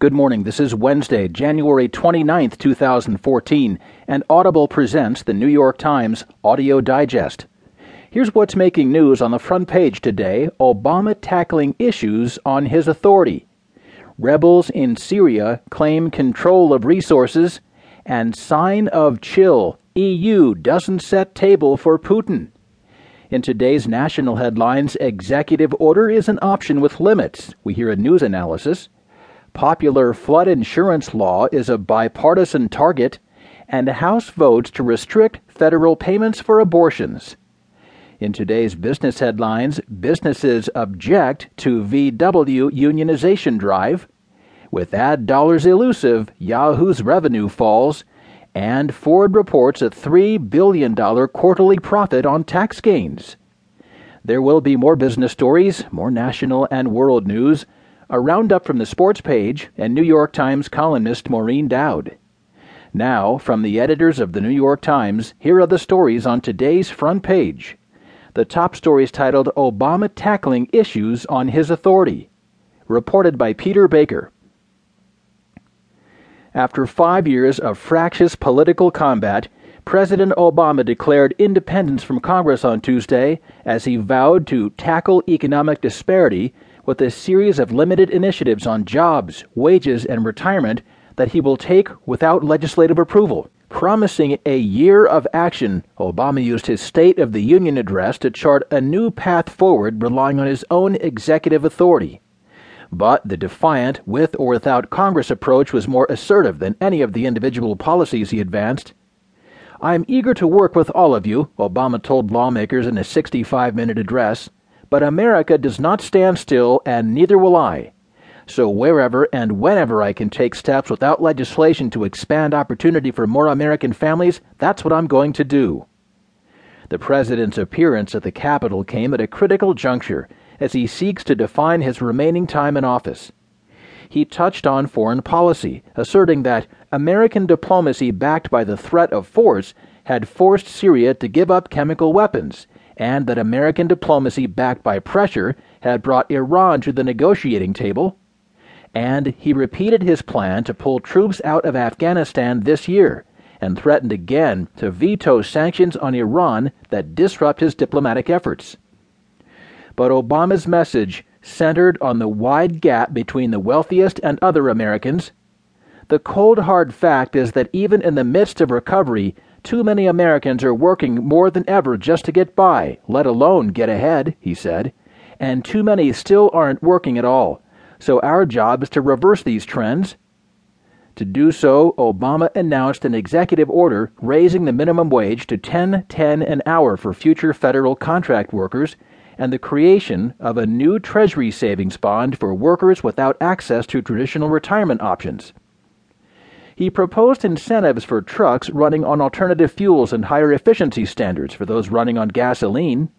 Good morning. This is Wednesday, January 29th, 2014, and Audible presents the New York Times Audio Digest. Here's what's making news on the front page today Obama tackling issues on his authority. Rebels in Syria claim control of resources, and sign of chill EU doesn't set table for Putin. In today's national headlines, executive order is an option with limits. We hear a news analysis popular flood insurance law is a bipartisan target, and House votes to restrict federal payments for abortions. In today's business headlines, businesses object to VW unionization drive. With ad dollars elusive, Yahoo's revenue falls, and Ford reports a $3 billion quarterly profit on tax gains. There will be more business stories, more national and world news a roundup from the sports page, and New York Times columnist Maureen Dowd. Now, from the editors of the New York Times, here are the stories on today's front page. The top story is titled Obama Tackling Issues on His Authority, reported by Peter Baker. After five years of fractious political combat, President Obama declared independence from Congress on Tuesday as he vowed to tackle economic disparity with a series of limited initiatives on jobs, wages, and retirement that he will take without legislative approval. Promising a year of action, Obama used his State of the Union address to chart a new path forward relying on his own executive authority. But the defiant, with or without Congress approach was more assertive than any of the individual policies he advanced. I am eager to work with all of you, Obama told lawmakers in a 65 minute address. But America does not stand still, and neither will I. So, wherever and whenever I can take steps without legislation to expand opportunity for more American families, that's what I'm going to do. The President's appearance at the Capitol came at a critical juncture as he seeks to define his remaining time in office. He touched on foreign policy, asserting that American diplomacy backed by the threat of force had forced Syria to give up chemical weapons and that American diplomacy backed by pressure had brought Iran to the negotiating table, and he repeated his plan to pull troops out of Afghanistan this year and threatened again to veto sanctions on Iran that disrupt his diplomatic efforts. But Obama's message centered on the wide gap between the wealthiest and other Americans. The cold hard fact is that even in the midst of recovery, too many Americans are working more than ever just to get by, let alone get ahead, he said, and too many still aren't working at all. So our job is to reverse these trends. To do so, Obama announced an executive order raising the minimum wage to 10.10 an hour for future federal contract workers and the creation of a new Treasury savings bond for workers without access to traditional retirement options. He proposed incentives for trucks running on alternative fuels and higher efficiency standards for those running on gasoline.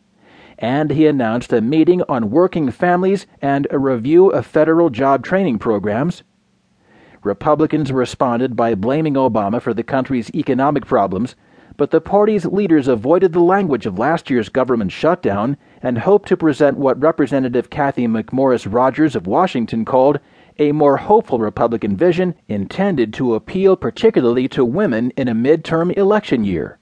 And he announced a meeting on working families and a review of federal job training programs. Republicans responded by blaming Obama for the country's economic problems, but the party's leaders avoided the language of last year's government shutdown and hoped to present what Representative Cathy McMorris Rodgers of Washington called a more hopeful Republican vision intended to appeal particularly to women in a midterm election year.